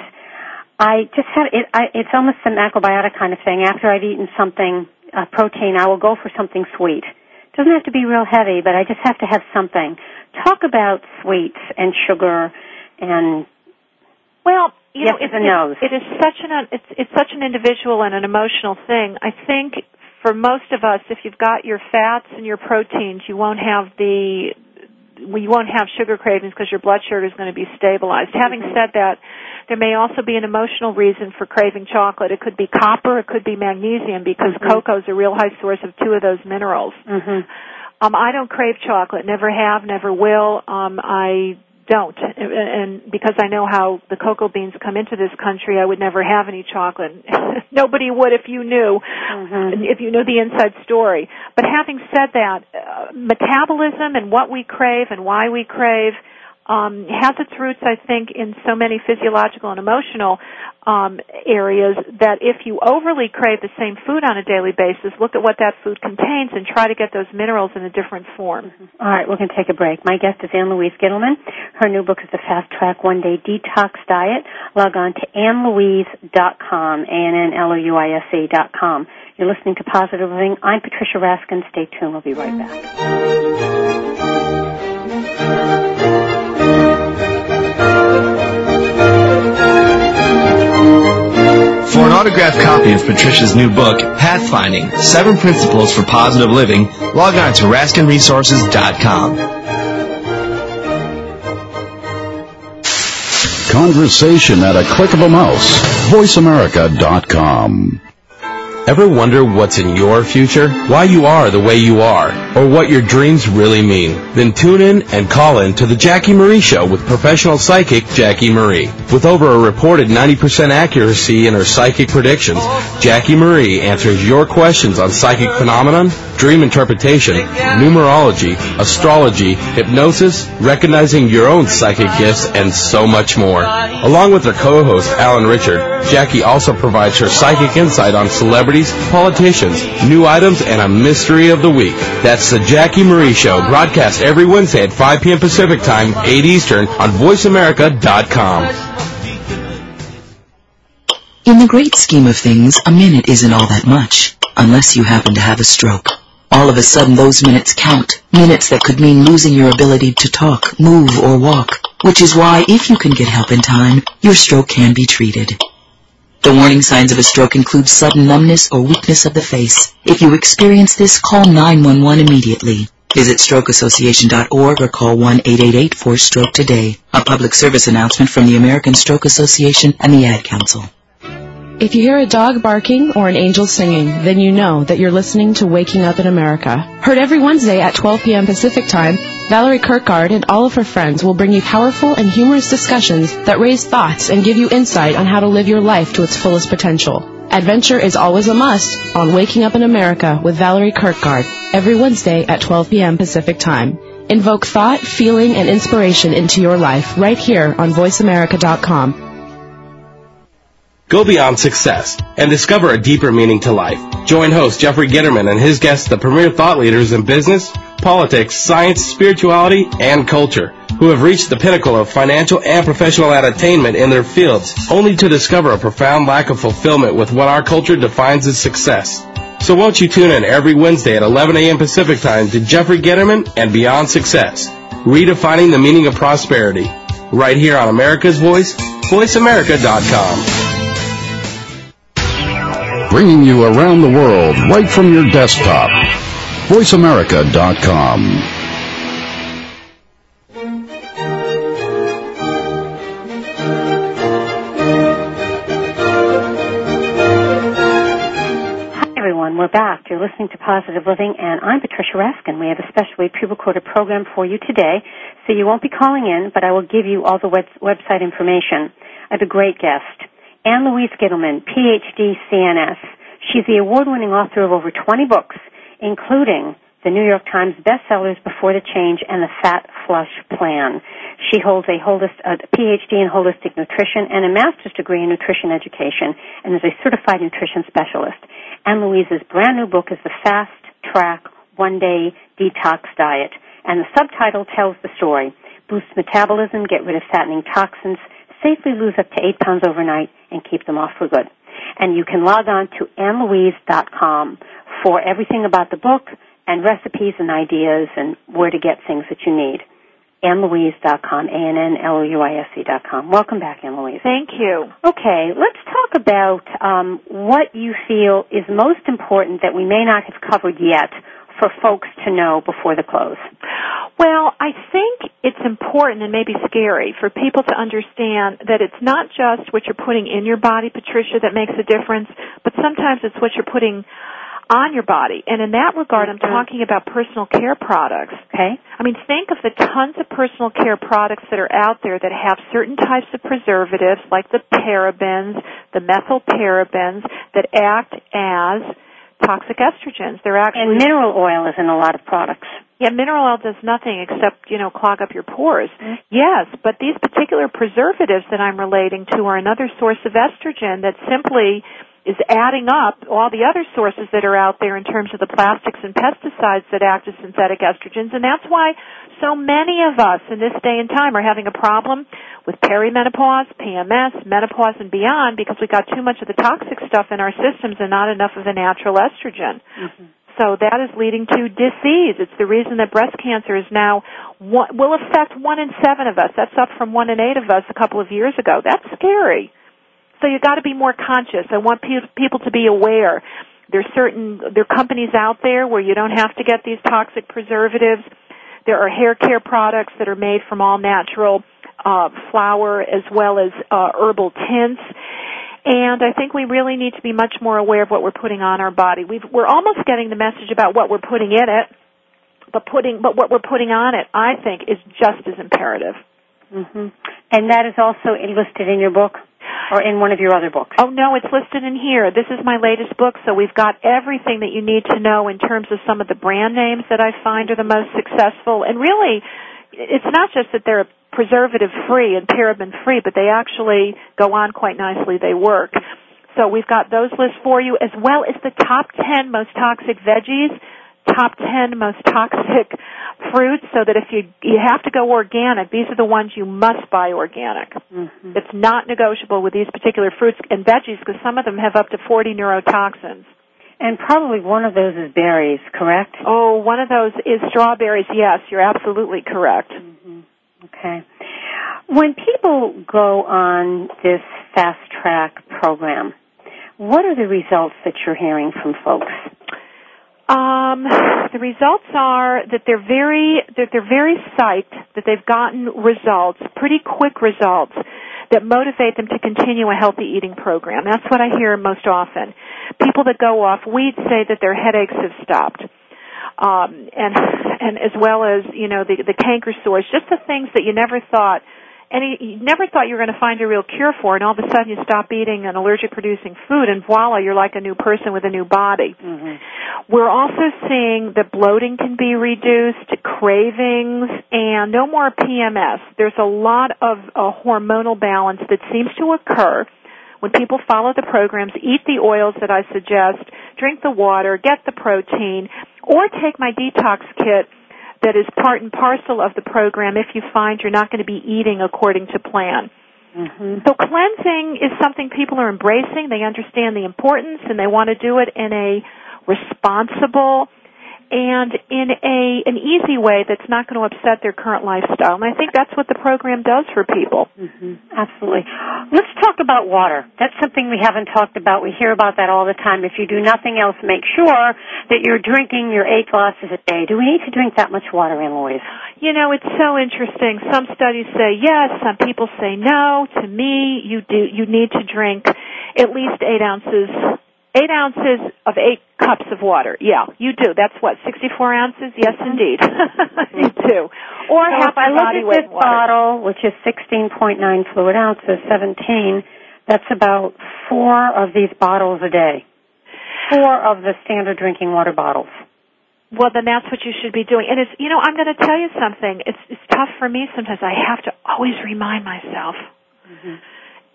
I just have it. I, it's almost a macrobiotic kind of thing. After I've eaten something, a protein, I will go for something sweet. It doesn't have to be real heavy, but I just have to have something. Talk about sweets and sugar and well, you yes know, it, and no's. it is such an it's it's such an individual and an emotional thing. I think for most of us, if you've got your fats and your proteins, you won't have the you won't have sugar cravings because your blood sugar is going to be stabilized. Having Mm-hmm. said that, there may also be an emotional reason for craving chocolate. It could be copper, it could be magnesium because Mhm. cocoa is a real high source of two of those minerals. Mhm. Um, I don't crave chocolate. Never have. Never will. Um, I don't, and, because I know how the cocoa beans come into this country, I would never have any chocolate. Nobody would if you knew, Mhm. if you knew the inside story. But having said that, uh, metabolism and what we crave and why we crave um, has its roots, I think, in so many physiological and emotional um, areas that if you overly crave the same food on a daily basis, look at what that food contains and try to get those minerals in a different form. All right, we're going to take a break. My guest is Ann Louise Gittleman. Her new book is The Fast Track One Day Detox Diet. Log on to annlouise.com, A-N-N-L-O-U-I-S-E dot com. You're listening to Positive Living. I'm Patricia Raskin. Stay tuned. We'll be right back. For an autographed copy of Patricia's new book, Pathfinding, Seven Principles for Positive Living, log on to RaskinResources.com. Conversation at a click of a mouse. VoiceAmerica.com. Ever wonder what's in your future? Why you are the way you are? Or what your dreams really mean? Then tune in and call in to the Jackie Marie Show with professional psychic Jackie Marie. With over a reported 90% accuracy in her psychic predictions, Jackie Marie answers your questions on psychic phenomenon, dream interpretation, numerology, astrology, hypnosis, recognizing your own psychic gifts, and so much more. Along with her co-host Alan Richard, Jackie also provides her psychic insight on celebrities, politicians, new items, and a mystery of the week. That's the Jackie Marie Show, broadcast every Wednesday at 5 p.m. Pacific Time, 8 Eastern, on VoiceAmerica.com. In the great scheme of things, a minute isn't all that much, unless you happen to have a stroke. All of a sudden, those minutes count. Minutes that could mean losing your ability to talk, move, or walk. Which is why, if you can get help in time, your stroke can be treated. The warning signs of a stroke include sudden numbness or weakness of the face. If you experience this, call 911 immediately. Visit strokeassociation.org or call 1-888-4-STROKE today. A public service announcement from the American Stroke Association and the Ad Council. If you hear a dog barking or an angel singing, then you know that you're listening to Waking Up in America. Heard every Wednesday at 12 p.m. Pacific Time, Valerie Kirkgard and all of her friends will bring you powerful and humorous discussions that raise thoughts and give you insight on how to live your life to its fullest potential. Adventure is always a must on Waking Up in America with Valerie Kirkgard every Wednesday at 12 p.m. Pacific Time. Invoke thought, feeling, and inspiration into your life right here on VoiceAmerica.com. Go beyond success and discover a deeper meaning to life. Join host Jeffrey Gitterman and his guests, the premier thought leaders in business, politics, science, spirituality, and culture, who have reached the pinnacle of financial and professional attainment in their fields, only to discover a profound lack of fulfillment with what our culture defines as success. So won't you tune in every Wednesday at 11 a.m. Pacific Time to Jeffrey Gitterman and Beyond Success, redefining the meaning of prosperity, right here on America's Voice, VoiceAmerica.com bringing you around the world right from your desktop. VoiceAmerica.com. Hi everyone, we're back. You're listening to Positive Living and I'm Patricia Raskin. We have a specially pre-recorded program for you today, so you won't be calling in, but I will give you all the web- website information. I have a great guest. Ann Louise Gittleman, PhD CNS. She's the award-winning author of over 20 books, including the New York Times bestsellers Before the Change and the Fat Flush Plan. She holds a, holist, a PhD in holistic nutrition and a master's degree in nutrition education and is a certified nutrition specialist. Ann Louise's brand new book is The Fast Track One Day Detox Diet and the subtitle tells the story. Boost metabolism, get rid of fattening toxins, safely lose up to eight pounds overnight, and keep them off for good. And you can log on to annlouise.com for everything about the book and recipes and ideas and where to get things that you need. AnnLouise.com, A-N-N-L-O-U-I-S-E dot com. Welcome back, Ann Louise. Thank you. Okay, let's talk about um, what you feel is most important that we may not have covered yet for folks to know before the close? Well, I think it's important and maybe scary for people to understand that it's not just what you're putting in your body, Patricia, that makes a difference, but sometimes it's what you're putting on your body. And in that regard, I'm mm-hmm. talking about personal care products. Okay. I mean, think of the tons of personal care products that are out there that have certain types of preservatives, like the parabens, the methylparabens, that act as toxic estrogens. They're actually and mineral oil is in a lot of products. Yeah, mineral oil does nothing except, you know, clog up your pores. Mm-hmm. Yes, but these particular preservatives that I'm relating to are another source of estrogen that simply is adding up all the other sources that are out there in terms of the plastics and pesticides that act as synthetic estrogens and that's why so many of us in this day and time are having a problem with perimenopause, PMS, menopause and beyond because we got too much of the toxic stuff in our systems and not enough of the natural estrogen. Mm-hmm. So that is leading to disease. It's the reason that breast cancer is now one, will affect one in seven of us. That's up from one in eight of us a couple of years ago. That's scary. So you got to be more conscious. I want pe- people to be aware. There's certain there are companies out there where you don't have to get these toxic preservatives. There are hair care products that are made from all natural uh, flower as well as uh, herbal tints. And I think we really need to be much more aware of what we're putting on our body. we are almost getting the message about what we're putting in it, but putting but what we're putting on it, I think, is just as imperative. Mm-hmm. And that is also listed in your book or in one of your other books? Oh no, it's listed in here. This is my latest book, so we've got everything that you need to know in terms of some of the brand names that I find are the most successful. And really, it's not just that they're preservative free and paraben free, but they actually go on quite nicely. They work. So we've got those lists for you as well as the top 10 most toxic veggies top 10 most toxic fruits so that if you you have to go organic these are the ones you must buy organic. Mm-hmm. it's not negotiable with these particular fruits and veggies because some of them have up to 40 neurotoxins. And probably one of those is berries correct? Oh one of those is strawberries yes you're absolutely correct. Mm-hmm. okay. When people go on this fast track program what are the results that you're hearing from folks um, the results are that they're very that they're very psyched that they've gotten results, pretty quick results that motivate them to continue a healthy eating program. That's what I hear most often. People that go off weed say that their headaches have stopped. Um, and and as well as you know the the canker sores, just the things that you never thought and you never thought you were going to find a real cure for, it, and all of a sudden you stop eating an allergic producing food, and voila, you're like a new person with a new body. Mm-hmm. We're also seeing that bloating can be reduced, cravings, and no more PMS. There's a lot of a hormonal balance that seems to occur when people follow the programs, eat the oils that I suggest, drink the water, get the protein, or take my detox kit that is part and parcel of the program if you find you're not going to be eating according to plan. Mm-hmm. So cleansing is something people are embracing. They understand the importance and they want to do it in a responsible and in a an easy way that's not going to upset their current lifestyle. And I think that's what the program does for people. Mm-hmm. Absolutely. Let's talk about water. That's something we haven't talked about. We hear about that all the time. If you do nothing else, make sure that you're drinking your eight glasses a day. Do we need to drink that much water, Louise? You know, it's so interesting. Some studies say yes, some people say no. To me, you do you need to drink at least eight ounces Eight ounces of eight cups of water. Yeah, you do. That's what, 64 ounces? Yes, mm-hmm. indeed. you do. Or so half if I look at this water. bottle, which is 16.9 fluid ounces, 17, that's about four of these bottles a day. Four of the standard drinking water bottles. well, then that's what you should be doing. And it's, you know, I'm going to tell you something. It's it's tough for me sometimes. I have to always remind myself. Mm-hmm.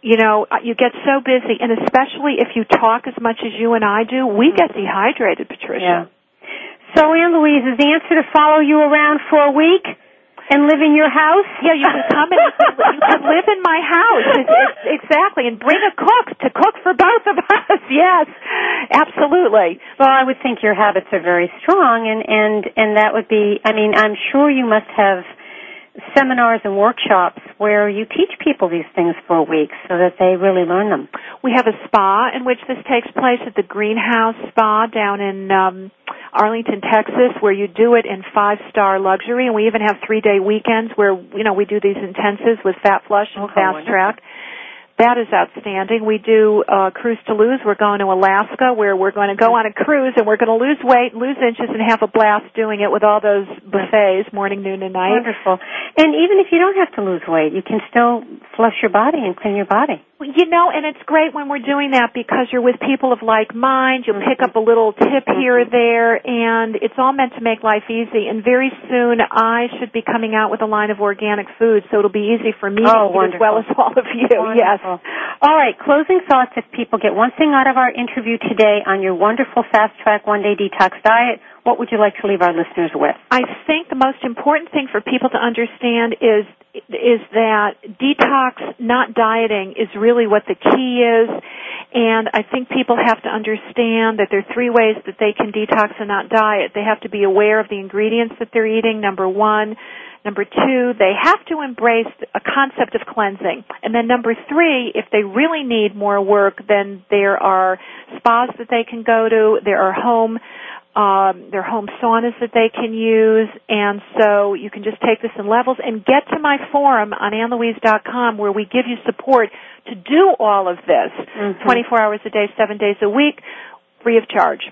You know, you get so busy, and especially if you talk as much as you and I do, we get mm-hmm. dehydrated, Patricia. Yeah. So, Ann Louise, is the answer to follow you around for a week and live in your house? Yeah, you can come and you can live in my house. It's, it's, exactly, and bring a cook to cook for both of us. Yes, absolutely. Well, I would think your habits are very strong, and and and that would be. I mean, I'm sure you must have seminars and workshops where you teach people these things for a week so that they really learn them. We have a spa in which this takes place at the Greenhouse Spa down in um, Arlington, Texas, where you do it in five star luxury, and we even have three day weekends where you know we do these intensives with Fat Flush and Oh, Fast Track. That is outstanding. We do uh, cruise to lose. We're going to Alaska where we're going to go on a cruise and we're going to lose weight, lose inches, and have a blast doing it with all those buffets, morning, noon, and night. Wonderful. And even if you don't have to lose weight, you can still flush your body and clean your body. You know, and it's great when we're doing that because you're with people of like mind. You'll pick up a little tip here or there, and it's all meant to make life easy. And very soon, I should be coming out with a line of organic food, so it'll be easy for me Oh, as well as all of you. Yes. All right, closing thoughts. If people get one thing out of our interview today on your wonderful fast track one day detox diet, what would you like to leave our listeners with? I think the most important thing for people to understand is is that detox, not dieting, is really what the key is. And I think people have to understand that there are three ways that they can detox and not diet. They have to be aware of the ingredients that they're eating, number one. Number two, they have to embrace a concept of cleansing. And then number three, if they really need more work, then there are spas that they can go to. There are home um, there are home saunas that they can use, and so you can just take this in levels and get to my forum on annlouise.com where we give you support to do all of this Mhm. 24 hours a day, 7 days a week, free of charge.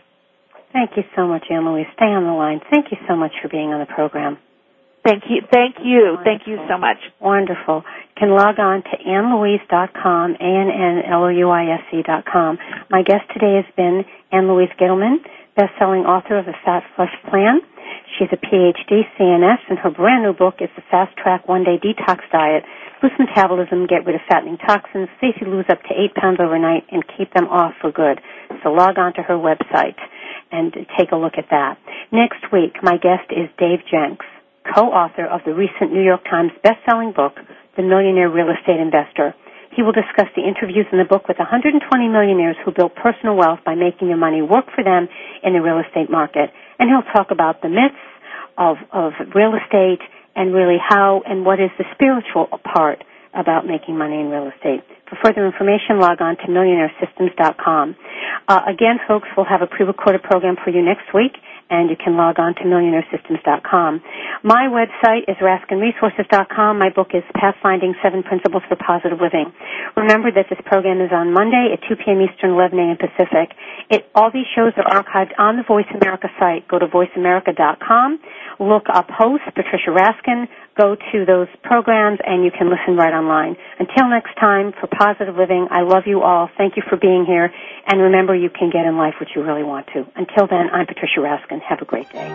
Thank you so much, Ann Louise. Stay on the line. Thank you so much for being on the program. Thank you. Thank you. Thank you so much. Wonderful. Can log on to annlouise.com, A-N-N-L-O-U-I-S-E dot com. My guest today has been Ann Louise Gittleman, best-selling author of The Fat Flush Plan. She's a PhD CNS, and her brand new book is The Fast Track One Day Detox Diet. Boost metabolism, get rid of fattening toxins, safely lose up to eight pounds overnight, and keep them off for good. So log on to her website and take a look at that. Next week, my guest is Dave Jenks, co-author of the recent New York Times best-selling book, The Millionaire Real Estate Investor. He will discuss the interviews in the book with 120 millionaires who built personal wealth by making their money work for them in the real estate market. And he'll talk about the myths of, of real estate and really how and what is the spiritual part about making money in real estate. For further information, log on to millionairesystems.com. Uh, again, folks, we'll have a pre-recorded program for you next week, and you can log on to millionairesystems.com. My website is raskinresources.com. My book is Pathfinding Seven Principles for Positive Living. Remember that this program is on Monday at 2 p.m. Eastern, 11 a.m. Pacific. It, all these shows are archived on the Voice America site. Go to voiceamerica.com, look up host Patricia Raskin, go to those programs, and you can listen right online. Until next time, for positive living, I love you all. Thank you for being here. And remember, you can get in life what you really want to. Until then, I'm Patricia Raskin. Have a great day.